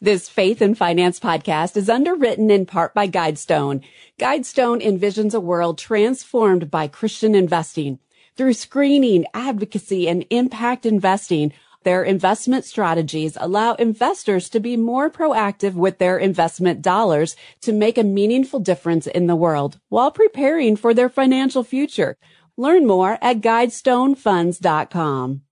This Faith and Finance podcast is underwritten in part by Guidestone. Guidestone envisions a world transformed by Christian investing. Through screening, advocacy, and impact investing, their investment strategies allow investors to be more proactive with their investment dollars to make a meaningful difference in the world while preparing for their financial future. Learn more at guidestonefunds.com.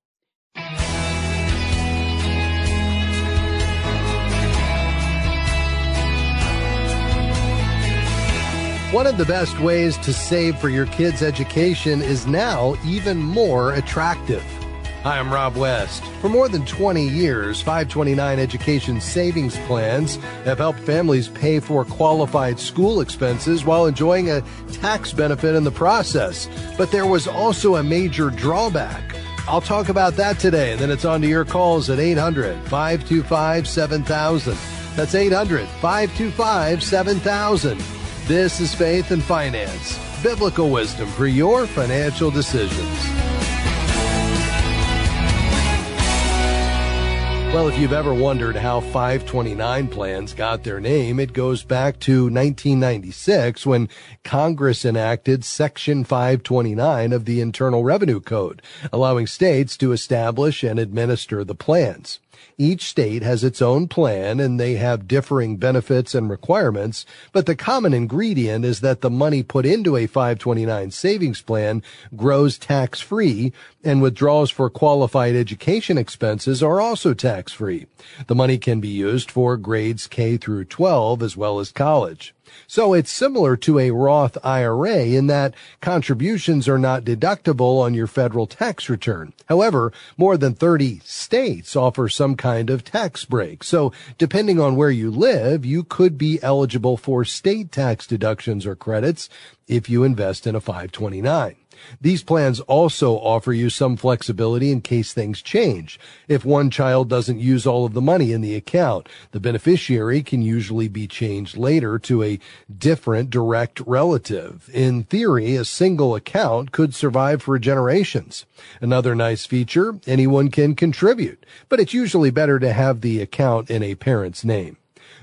One of the best ways to save for your kids' education is now even more attractive. Hi, I'm Rob West. For more than 20 years, 529 Education Savings Plans have helped families pay for qualified school expenses while enjoying a tax benefit in the process. But there was also a major drawback. I'll talk about that today, and then it's on to your calls at 800 525 7000. That's 800 525 7000. This is Faith and Finance, biblical wisdom for your financial decisions. Well, if you've ever wondered how 529 plans got their name, it goes back to 1996 when Congress enacted Section 529 of the Internal Revenue Code, allowing states to establish and administer the plans. Each state has its own plan and they have differing benefits and requirements, but the common ingredient is that the money put into a 529 savings plan grows tax free and withdrawals for qualified education expenses are also tax free. The money can be used for grades K through 12 as well as college. So it's similar to a Roth IRA in that contributions are not deductible on your federal tax return. However, more than 30 states offer some kind of tax break. So depending on where you live, you could be eligible for state tax deductions or credits if you invest in a 529. These plans also offer you some flexibility in case things change. If one child doesn't use all of the money in the account, the beneficiary can usually be changed later to a different direct relative. In theory, a single account could survive for generations. Another nice feature, anyone can contribute, but it's usually better to have the account in a parent's name.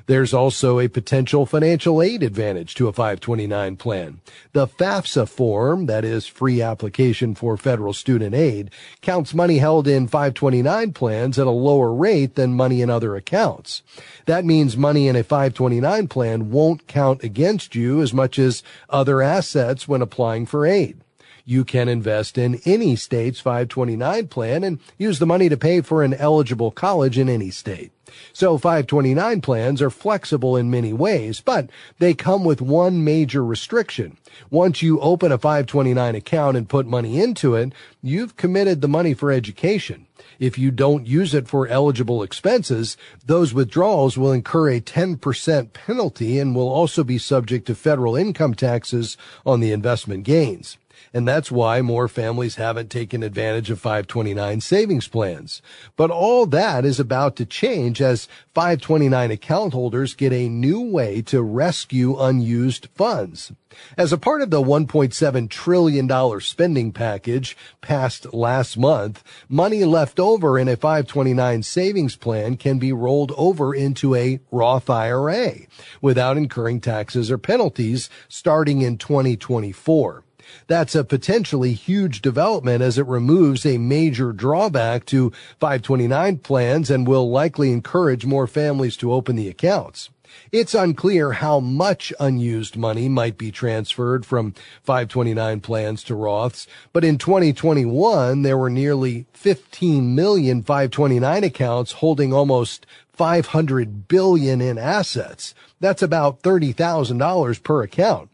There's also a potential financial aid advantage to a 529 plan. The FAFSA form, that is free application for federal student aid, counts money held in 529 plans at a lower rate than money in other accounts. That means money in a 529 plan won't count against you as much as other assets when applying for aid you can invest in any state's 529 plan and use the money to pay for an eligible college in any state. So 529 plans are flexible in many ways, but they come with one major restriction. Once you open a 529 account and put money into it, you've committed the money for education. If you don't use it for eligible expenses, those withdrawals will incur a 10% penalty and will also be subject to federal income taxes on the investment gains. And that's why more families haven't taken advantage of 529 savings plans. But all that is about to change as 529 account holders get a new way to rescue unused funds. As a part of the $1.7 trillion spending package passed last month, money left over in a 529 savings plan can be rolled over into a Roth IRA without incurring taxes or penalties starting in 2024. That's a potentially huge development as it removes a major drawback to 529 plans and will likely encourage more families to open the accounts. It's unclear how much unused money might be transferred from 529 plans to Roths, but in 2021, there were nearly 15 million 529 accounts holding almost 500 billion in assets. That's about $30,000 per account.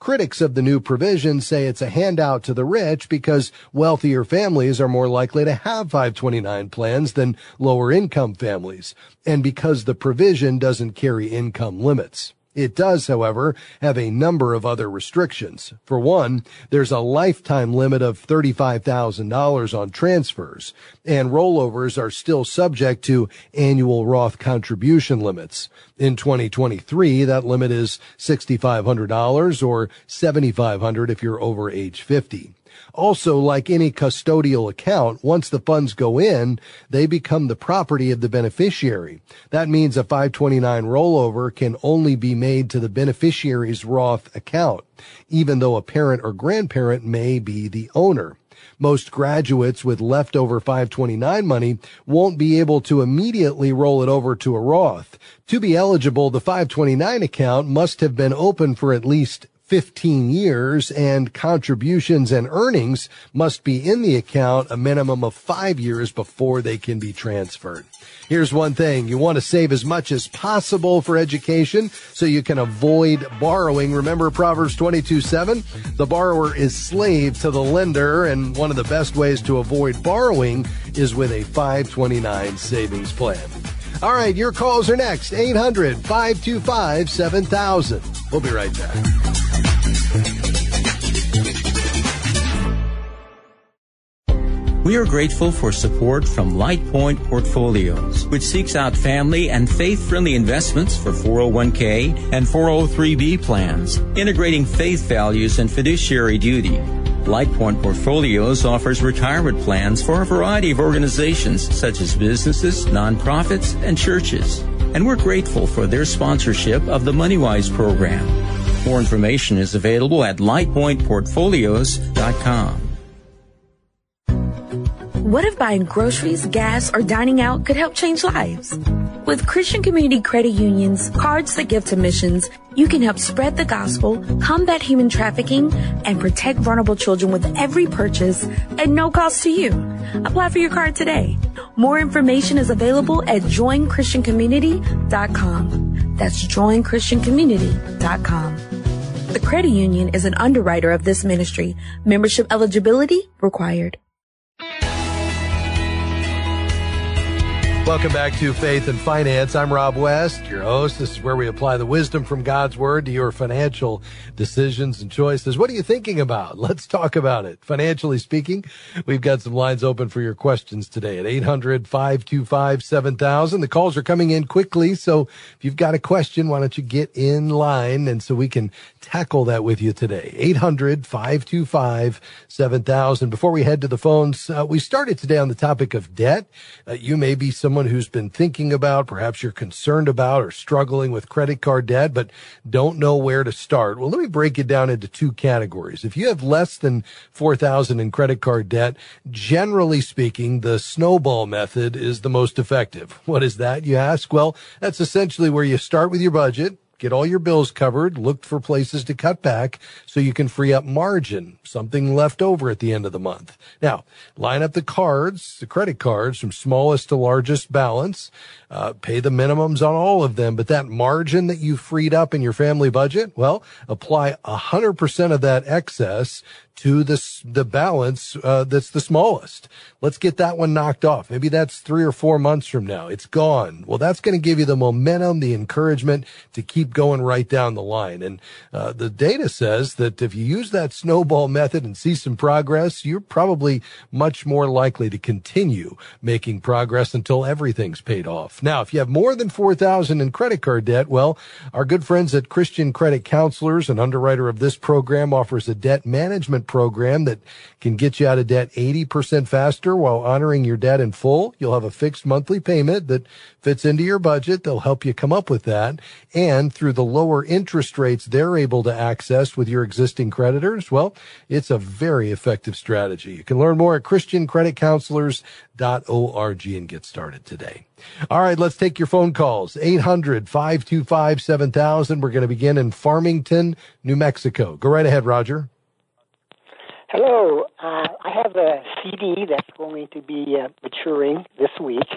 Critics of the new provision say it's a handout to the rich because wealthier families are more likely to have 529 plans than lower income families, and because the provision doesn't carry income limits. It does, however, have a number of other restrictions. For one, there's a lifetime limit of $35,000 on transfers, and rollovers are still subject to annual Roth contribution limits. In 2023, that limit is $6,500 or 7,500 if you're over age 50. Also, like any custodial account, once the funds go in, they become the property of the beneficiary. That means a 529 rollover can only be made to the beneficiary's Roth account, even though a parent or grandparent may be the owner. Most graduates with leftover 529 money won't be able to immediately roll it over to a Roth. To be eligible, the 529 account must have been open for at least 15 years and contributions and earnings must be in the account a minimum of five years before they can be transferred. Here's one thing. You want to save as much as possible for education so you can avoid borrowing. Remember Proverbs 22, 7? The borrower is slave to the lender and one of the best ways to avoid borrowing is with a 529 savings plan. All right, your calls are next. 800 525 7000. We'll be right back. We are grateful for support from LightPoint Portfolios, which seeks out family and faith-friendly investments for 401k and 403b plans, integrating faith values and fiduciary duty. LightPoint Portfolios offers retirement plans for a variety of organizations such as businesses, nonprofits, and churches. And we're grateful for their sponsorship of the MoneyWise program. More information is available at lightpointportfolios.com. What if buying groceries, gas, or dining out could help change lives? With Christian Community Credit Union's cards that give to missions, you can help spread the gospel, combat human trafficking, and protect vulnerable children with every purchase at no cost to you. Apply for your card today. More information is available at joinchristiancommunity.com. That's joinchristiancommunity.com. The credit union is an underwriter of this ministry. Membership eligibility required. Welcome back to Faith and Finance. I'm Rob West, your host. This is where we apply the wisdom from God's Word to your financial decisions and choices. What are you thinking about? Let's talk about it. Financially speaking, we've got some lines open for your questions today at 800-525-7000. The calls are coming in quickly, so if you've got a question, why don't you get in line and so we can tackle that with you today. 800-525-7000. Before we head to the phones, uh, we started today on the topic of debt. Uh, you may be someone who's been thinking about, perhaps you're concerned about or struggling with credit card debt, but don't know where to start. Well, let me break it down into two categories. If you have less than 4,000 in credit card debt, generally speaking, the snowball method is the most effective. What is that, you ask? Well, that's essentially where you start with your budget get all your bills covered, look for places to cut back so you can free up margin, something left over at the end of the month. Now, line up the cards, the credit cards from smallest to largest balance, uh, pay the minimums on all of them, but that margin that you freed up in your family budget, well, apply 100% of that excess to the the balance uh, that's the smallest. Let's get that one knocked off. Maybe that's three or four months from now. It's gone. Well, that's going to give you the momentum, the encouragement to keep going right down the line. And uh, the data says that if you use that snowball method and see some progress, you're probably much more likely to continue making progress until everything's paid off. Now, if you have more than four thousand in credit card debt, well, our good friends at Christian Credit Counselors, an underwriter of this program, offers a debt management program that can get you out of debt 80% faster while honoring your debt in full. You'll have a fixed monthly payment that fits into your budget. They'll help you come up with that. And through the lower interest rates they're able to access with your existing creditors, well, it's a very effective strategy. You can learn more at christiancreditcounselors.org and get started today. All right, let's take your phone calls. 800-525-7000. We're going to begin in Farmington, New Mexico. Go right ahead, Roger. Hello. Uh, I have a CD that's going to be uh, maturing this week.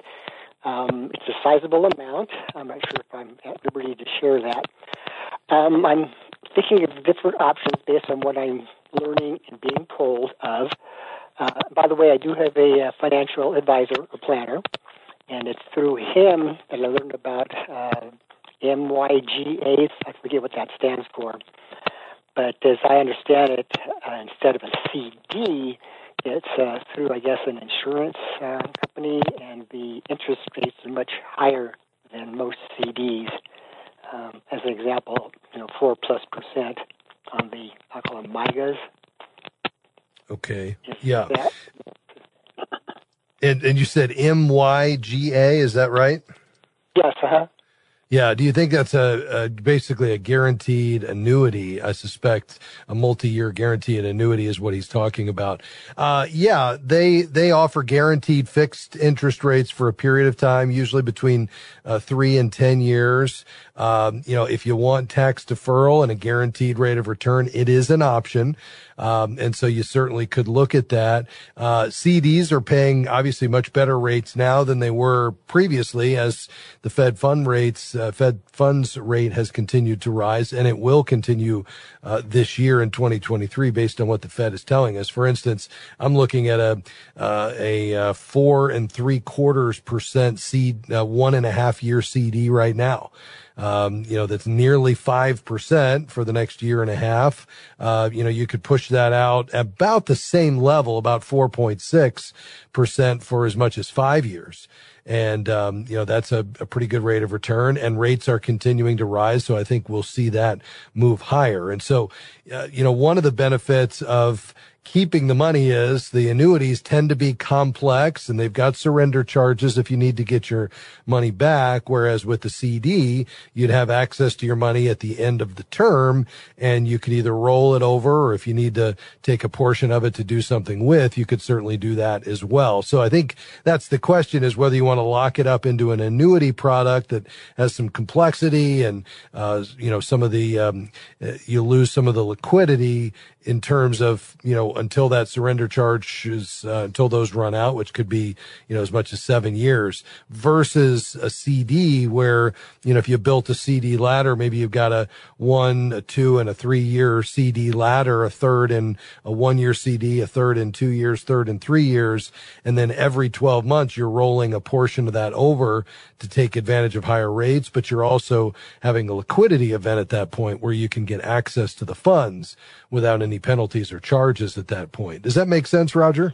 Um, it's a sizable amount. I'm not sure if I'm at liberty to share that. Um, I'm thinking of different options based on what I'm learning and being told of. Uh, by the way, I do have a, a uh, financial advisor, a planner, and it's through him that I learned about uh, MYGA. I forget what that stands for. But as I understand it, uh, instead of a CD, it's uh, through, I guess, an insurance uh, company, and the interest rates are much higher than most CDs. Um, as an example, you know, four plus percent on the I call them MYGAs. Okay. Yeah. And and you said M Y G A, is that right? Yes. Uh huh. Yeah. Do you think that's a, a, basically a guaranteed annuity? I suspect a multi-year guaranteed annuity is what he's talking about. Uh, yeah, they they offer guaranteed fixed interest rates for a period of time, usually between uh, three and ten years. Um, you know, if you want tax deferral and a guaranteed rate of return, it is an option. Um, and so you certainly could look at that. Uh, CDs are paying obviously much better rates now than they were previously as the Fed fund rates, uh, Fed funds rate has continued to rise and it will continue, uh, this year in 2023 based on what the Fed is telling us. For instance, I'm looking at a, uh, a, uh, four and three quarters percent seed, uh, one and a half year CD right now um, you know, that's nearly 5% for the next year and a half. Uh, you know, you could push that out about the same level, about 4.6% for as much as five years. And, um, you know, that's a, a, pretty good rate of return and rates are continuing to rise. So I think we'll see that move higher. And so, uh, you know, one of the benefits of, keeping the money is the annuities tend to be complex and they've got surrender charges if you need to get your money back. Whereas with the CD, you'd have access to your money at the end of the term and you could either roll it over or if you need to take a portion of it to do something with, you could certainly do that as well. So I think that's the question is whether you want to lock it up into an annuity product that has some complexity and, uh, you know, some of the, um, you lose some of the liquidity in terms of, you know, until that surrender charge is, uh, until those run out, which could be, you know, as much as seven years versus a CD where, you know, if you built a CD ladder, maybe you've got a one, a two and a three year CD ladder, a third in a one year CD, a third in two years, third in three years. And then every 12 months, you're rolling a portion of that over to take advantage of higher rates, but you're also having a liquidity event at that point where you can get access to the funds without any penalties or charges at that point. Does that make sense, Roger?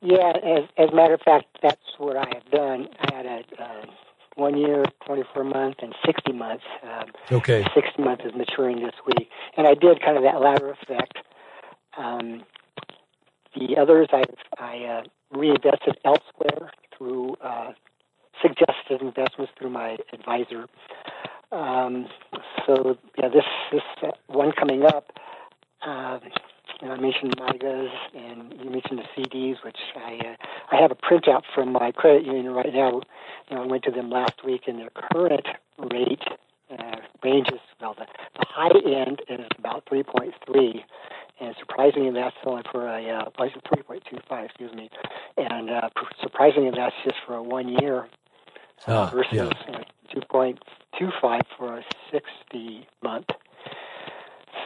Yeah, as, as a matter of fact, that's what I have done. I had a uh, one year, 24 months, and 60 months. Um, okay. 60 months is maturing this week. And I did kind of that ladder effect. Um, the others I, I uh, reinvested elsewhere through uh, suggested investments through my advisor. Um, so yeah, this this one coming up. Uh, I mentioned MYGAs and you mentioned the CDs, which I uh, I have a printout from my credit union right now. You know, I went to them last week, and their current rate uh, ranges. Well, the, the high end is about 3.3, and surprisingly, that's only for a uh, 3.25. Excuse me, and uh, surprisingly, that's just for a one year uh, versus yeah. uh, 2.25 for a 60 month.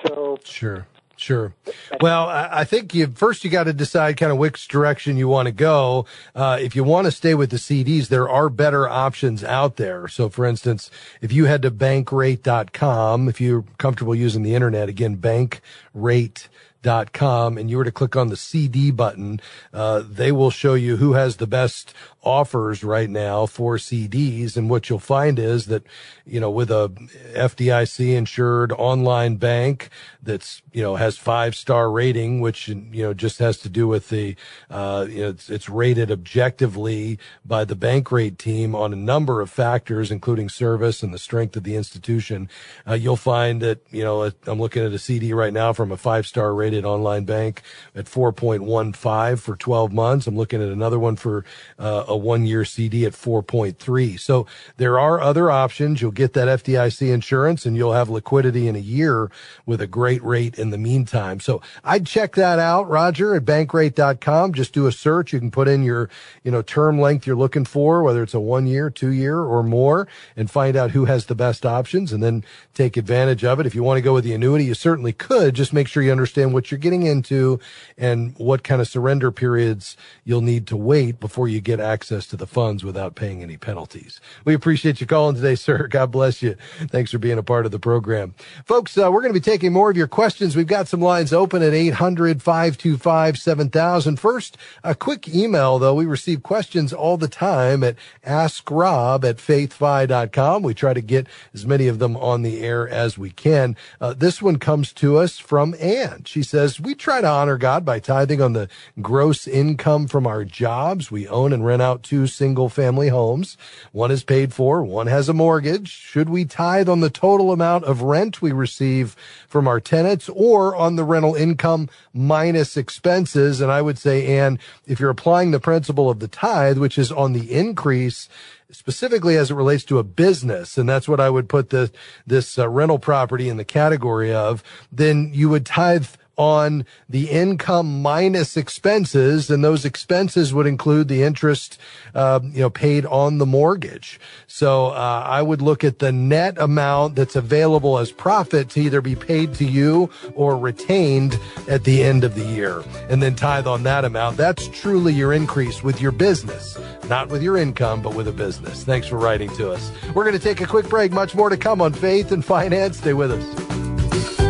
So sure. Sure. Well, I think you first you got to decide kind of which direction you want to go. Uh, if you want to stay with the CDs, there are better options out there. So, for instance, if you head to bankrate.com, if you're comfortable using the internet, again, bankrate dot com and you were to click on the CD button, uh, they will show you who has the best offers right now for CDs. And what you'll find is that, you know, with a FDIC insured online bank that's, you know, has five star rating, which, you know, just has to do with the, uh, you know, it's, it's rated objectively by the Bankrate team on a number of factors, including service and the strength of the institution. Uh, you'll find that, you know, I'm looking at a CD right now from a five star rated online bank at 4.15 for 12 months. I'm looking at another one for, uh, a one year CD at 4.3. So there are other options. You'll get that FDIC insurance and you'll have liquidity in a year with a great rate in the meantime. So I'd check that out, Roger, at bankrate.com. Just do a search. You can put in your, you know, term length you're looking for, whether it's a one year, two year or more and find out who has the best options and then take advantage of it. If you want to go with the annuity, you certainly could. Just make sure you understand what you're getting into and what kind of surrender periods you'll need to wait before you get access access to the funds without paying any penalties. We appreciate you calling today, sir. God bless you. Thanks for being a part of the program. Folks, uh, we're going to be taking more of your questions. We've got some lines open at 800-525-7000. First, a quick email though. We receive questions all the time at askrob at faithfi.com. We try to get as many of them on the air as we can. Uh, this one comes to us from Ann. She says, we try to honor God by tithing on the gross income from our jobs. We own and rent out two single family homes. One is paid for. One has a mortgage. Should we tithe on the total amount of rent we receive from our tenants or on the rental income minus expenses? And I would say, Ann, if you're applying the principle of the tithe, which is on the increase, specifically as it relates to a business, and that's what I would put the, this uh, rental property in the category of, then you would tithe on the income minus expenses, and those expenses would include the interest, uh, you know, paid on the mortgage. So uh, I would look at the net amount that's available as profit to either be paid to you or retained at the end of the year, and then tithe on that amount. That's truly your increase with your business, not with your income, but with a business. Thanks for writing to us. We're going to take a quick break. Much more to come on faith and finance. Stay with us.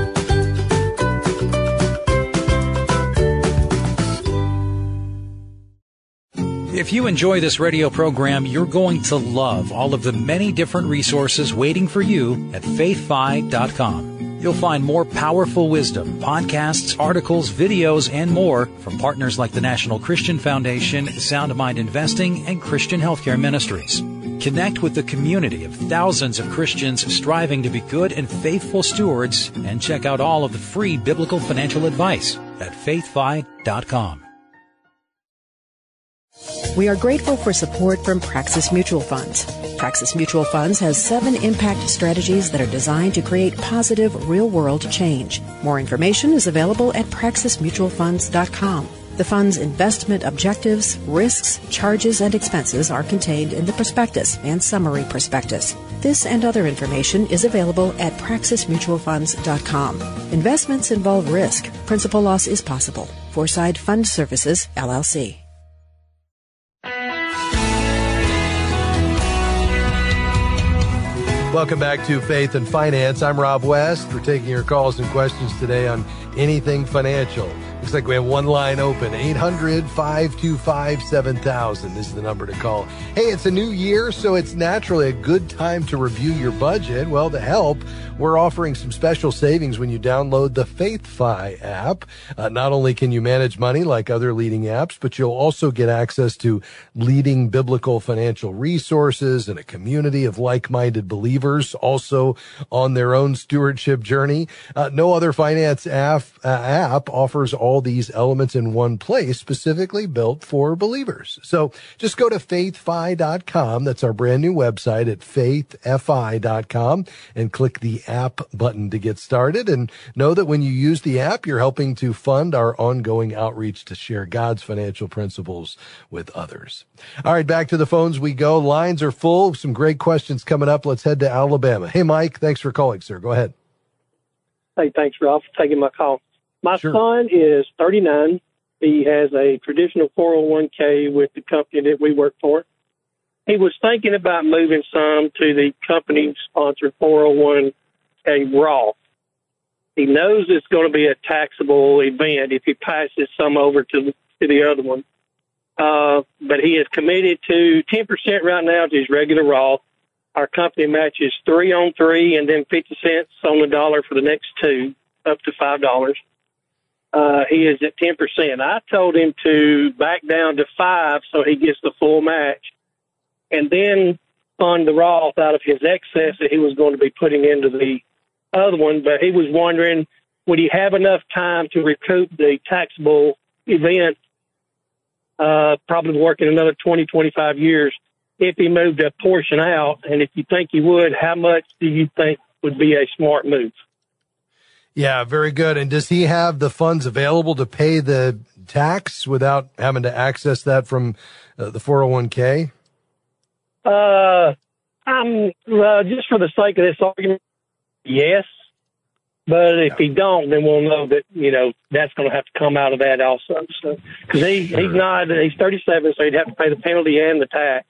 If you enjoy this radio program, you're going to love all of the many different resources waiting for you at faithfi.com. You'll find more powerful wisdom, podcasts, articles, videos, and more from partners like the National Christian Foundation, Sound Mind Investing, and Christian Healthcare Ministries. Connect with the community of thousands of Christians striving to be good and faithful stewards and check out all of the free biblical financial advice at faithfi.com. We are grateful for support from Praxis Mutual Funds. Praxis Mutual Funds has seven impact strategies that are designed to create positive real world change. More information is available at praxismutualfunds.com. The fund's investment objectives, risks, charges, and expenses are contained in the prospectus and summary prospectus. This and other information is available at praxismutualfunds.com. Investments involve risk. Principal loss is possible. Foreside Fund Services, LLC. Welcome back to Faith and Finance. I'm Rob West. We're taking your calls and questions today on anything financial. Looks like we have one line open 800 525 7000 This is the number to call. Hey, it's a new year, so it's naturally a good time to review your budget. Well, to help, we're offering some special savings when you download the FaithFi app. Uh, not only can you manage money like other leading apps, but you'll also get access to leading biblical financial resources and a community of like-minded believers also on their own stewardship journey. Uh, no other finance app, uh, app offers all these elements in one place specifically built for believers. So just go to faithfi.com. That's our brand new website at faithfi.com and click the app button to get started. And know that when you use the app, you're helping to fund our ongoing outreach to share God's financial principles with others. All right, back to the phones we go. Lines are full. Some great questions coming up. Let's head to Alabama. Hey, Mike, thanks for calling, sir. Go ahead. Hey, thanks, Ralph, for taking my call. My sure. son is 39. He has a traditional 401k with the company that we work for. He was thinking about moving some to the company sponsored 401 a Roth. He knows it's going to be a taxable event if he passes some over to the, to the other one. Uh, but he is committed to 10% right now to his regular Roth. Our company matches three on three and then 50 cents on the dollar for the next two, up to $5. Uh, he is at 10%. I told him to back down to five so he gets the full match and then fund the Roth out of his excess that he was going to be putting into the other one, but he was wondering would he have enough time to recoup the taxable event, uh, probably working another 20, 25 years if he moved a portion out? And if you think he would, how much do you think would be a smart move? Yeah, very good. And does he have the funds available to pay the tax without having to access that from uh, the 401k? Uh, I'm uh, just for the sake of this argument, yes. But if he don't, then we'll know that you know that's going to have to come out of that also. So because he sure. he's not he's 37, so he'd have to pay the penalty and the tax.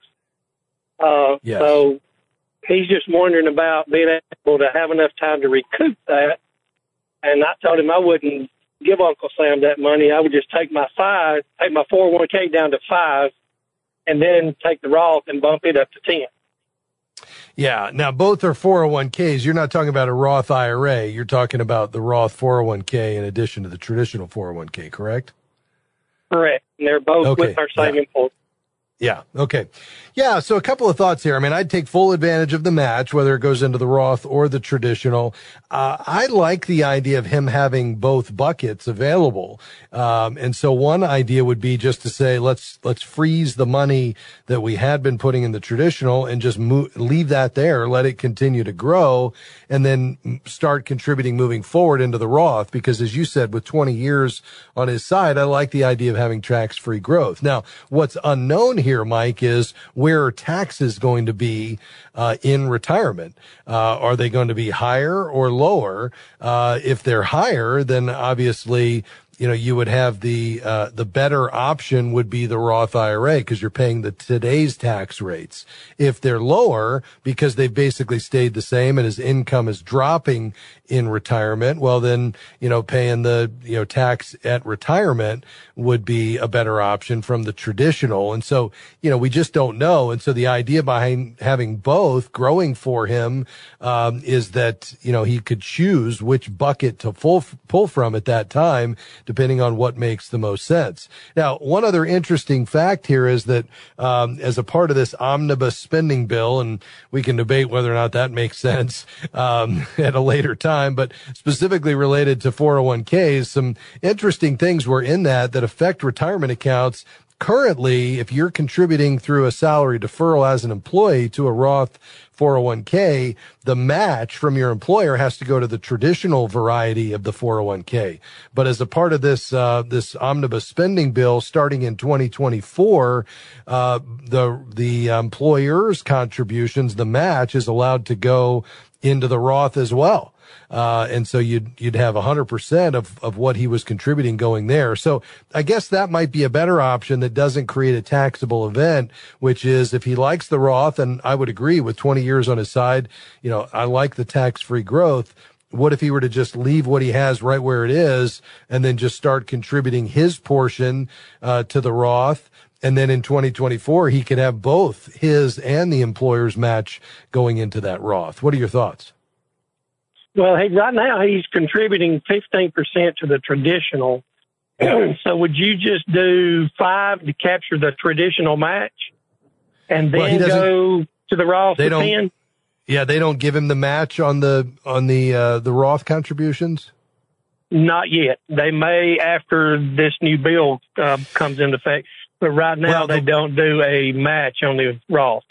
Uh, yes. So he's just wondering about being able to have enough time to recoup that. And I told him I wouldn't give Uncle Sam that money. I would just take my five, take my 401k down to five, and then take the Roth and bump it up to 10. Yeah. Now both are 401ks. You're not talking about a Roth IRA. You're talking about the Roth 401k in addition to the traditional 401k, correct? Correct. And they're both okay. with our same yeah. employer. Yeah. Okay. Yeah. So a couple of thoughts here. I mean, I'd take full advantage of the match, whether it goes into the Roth or the traditional. Uh, I like the idea of him having both buckets available. Um, and so one idea would be just to say, let's, let's freeze the money that we had been putting in the traditional and just move, leave that there, let it continue to grow and then start contributing moving forward into the Roth. Because as you said, with 20 years on his side, I like the idea of having tax free growth. Now, what's unknown here here, Mike, is where are taxes going to be uh, in retirement? Uh, are they going to be higher or lower? Uh, if they're higher, then obviously you know, you would have the uh, the better option would be the Roth IRA because you're paying the today's tax rates. If they're lower because they've basically stayed the same and his income is dropping in retirement, well then you know paying the you know tax at retirement would be a better option from the traditional. And so you know we just don't know. And so the idea behind having both growing for him um, is that you know he could choose which bucket to pull pull from at that time depending on what makes the most sense. Now, one other interesting fact here is that um, as a part of this omnibus spending bill, and we can debate whether or not that makes sense um, at a later time, but specifically related to 401ks, some interesting things were in that that affect retirement accounts currently, if you're contributing through a salary deferral as an employee to a Roth 401k, the match from your employer has to go to the traditional variety of the 401k. But as a part of this, uh, this omnibus spending bill starting in 2024, uh, the, the employer's contributions, the match is allowed to go into the Roth as well. Uh, and so you'd, you'd have hundred percent of, of what he was contributing going there. So I guess that might be a better option that doesn't create a taxable event, which is if he likes the Roth, and I would agree with 20 years on his side, you know, I like the tax free growth. What if he were to just leave what he has right where it is and then just start contributing his portion, uh, to the Roth? And then in 2024, he could have both his and the employer's match going into that Roth. What are your thoughts? Well, he, right now he's contributing 15% to the traditional. so would you just do five to capture the traditional match and then well, go to the Roth they don't, 10? Yeah, they don't give him the match on the, on the, uh, the Roth contributions? Not yet. They may after this new bill uh, comes into effect, but right now well, they don't do a match on the Roth.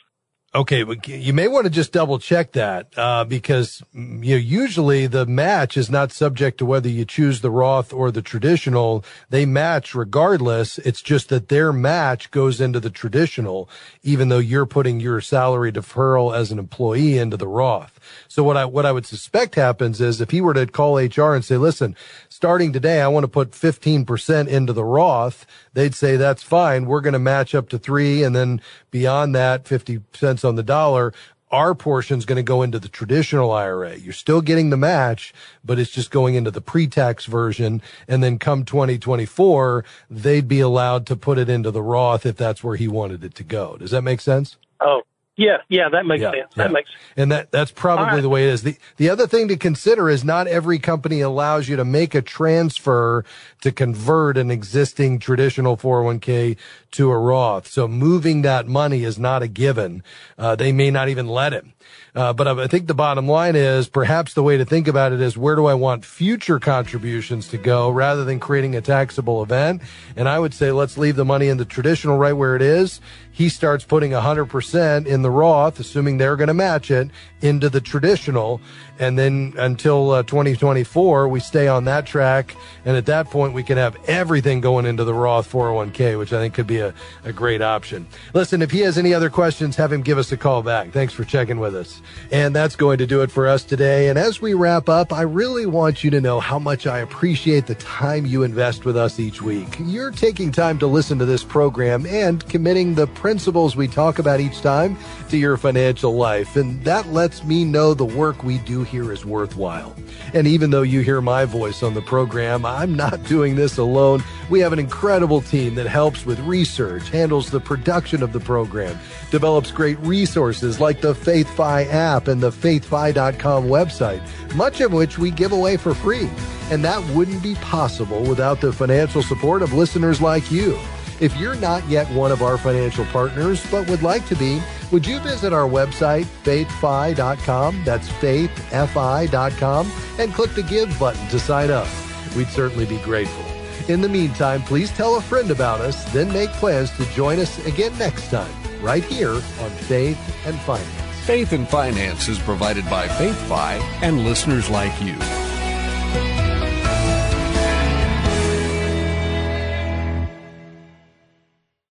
Okay, you may want to just double check that uh, because mm, you know, usually the match is not subject to whether you choose the Roth or the traditional. They match regardless. It's just that their match goes into the traditional, even though you're putting your salary deferral as an employee into the Roth. So what I what I would suspect happens is if he were to call HR and say, "Listen, starting today, I want to put 15% into the Roth," they'd say, "That's fine. We're going to match up to three, and then beyond that, 50 cents on the dollar." Our portion is going to go into the traditional IRA. You're still getting the match, but it's just going into the pre-tax version. And then come 2024, they'd be allowed to put it into the Roth if that's where he wanted it to go. Does that make sense? Oh, yeah, yeah, that makes yeah, sense. Yeah. That makes sense. And that that's probably right. the way it is. The the other thing to consider is not every company allows you to make a transfer to convert an existing traditional 401k to a Roth. So moving that money is not a given. Uh, they may not even let him. Uh, but I think the bottom line is perhaps the way to think about it is where do I want future contributions to go rather than creating a taxable event? And I would say let's leave the money in the traditional right where it is. He starts putting 100% in the Roth, assuming they're going to match it, into the traditional. And then until uh, 2024, we stay on that track. And at that point, we can have everything going into the Roth 401k, which I think could be a, a great option. Listen, if he has any other questions, have him give us a call back. Thanks for checking with us. And that's going to do it for us today. And as we wrap up, I really want you to know how much I appreciate the time you invest with us each week. You're taking time to listen to this program and committing the principles we talk about each time to your financial life. And that lets me know the work we do here is worthwhile. And even though you hear my voice on the program, I'm not doing this alone. We have an incredible team that helps with research, handles the production of the program, develops great resources like the FaithFi app and the faithfi.com website, much of which we give away for free. And that wouldn't be possible without the financial support of listeners like you. If you're not yet one of our financial partners but would like to be, would you visit our website, faithfi.com? That's faithfi.com and click the give button to sign up. We'd certainly be grateful. In the meantime, please tell a friend about us, then make plans to join us again next time, right here on Faith and Finance. Faith and Finance is provided by FaithFi and listeners like you.